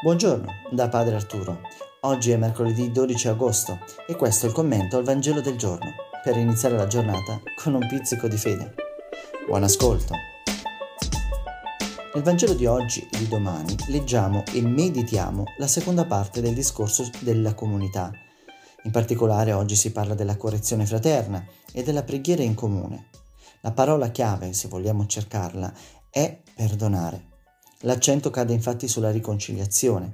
Buongiorno da Padre Arturo. Oggi è mercoledì 12 agosto e questo è il commento al Vangelo del giorno per iniziare la giornata con un pizzico di fede. Buon ascolto. Nel Vangelo di oggi e di domani leggiamo e meditiamo la seconda parte del discorso della comunità. In particolare oggi si parla della correzione fraterna e della preghiera in comune. La parola chiave, se vogliamo cercarla, è perdonare. L'accento cade infatti sulla riconciliazione,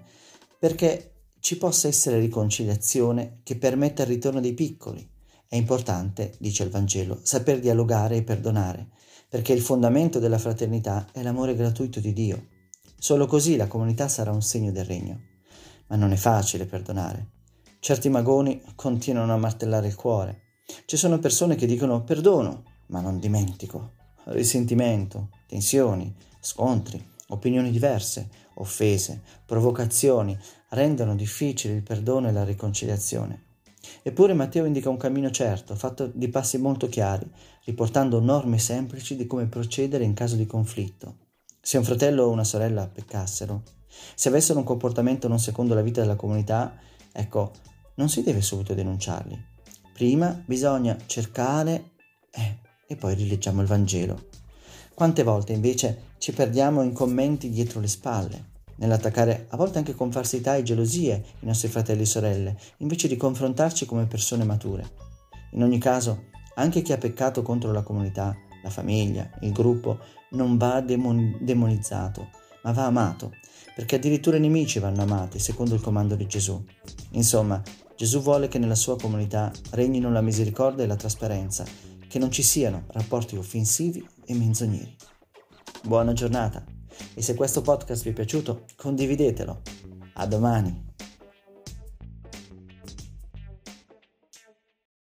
perché ci possa essere riconciliazione che permetta il ritorno dei piccoli. È importante, dice il Vangelo, saper dialogare e perdonare, perché il fondamento della fraternità è l'amore gratuito di Dio. Solo così la comunità sarà un segno del regno. Ma non è facile perdonare. Certi magoni continuano a martellare il cuore. Ci sono persone che dicono perdono, ma non dimentico. Risentimento, tensioni, scontri Opinioni diverse, offese, provocazioni rendono difficile il perdono e la riconciliazione. Eppure Matteo indica un cammino certo, fatto di passi molto chiari, riportando norme semplici di come procedere in caso di conflitto. Se un fratello o una sorella peccassero, se avessero un comportamento non secondo la vita della comunità, ecco, non si deve subito denunciarli. Prima bisogna cercare eh, e poi rileggiamo il Vangelo. Quante volte invece ci perdiamo in commenti dietro le spalle, nell'attaccare a volte anche con falsità e gelosie i nostri fratelli e sorelle, invece di confrontarci come persone mature. In ogni caso, anche chi ha peccato contro la comunità, la famiglia, il gruppo, non va demon- demonizzato, ma va amato, perché addirittura i nemici vanno amati, secondo il comando di Gesù. Insomma, Gesù vuole che nella sua comunità regnino la misericordia e la trasparenza, che non ci siano rapporti offensivi e menzogneri. Buona giornata e se questo podcast vi è piaciuto condividetelo. A domani!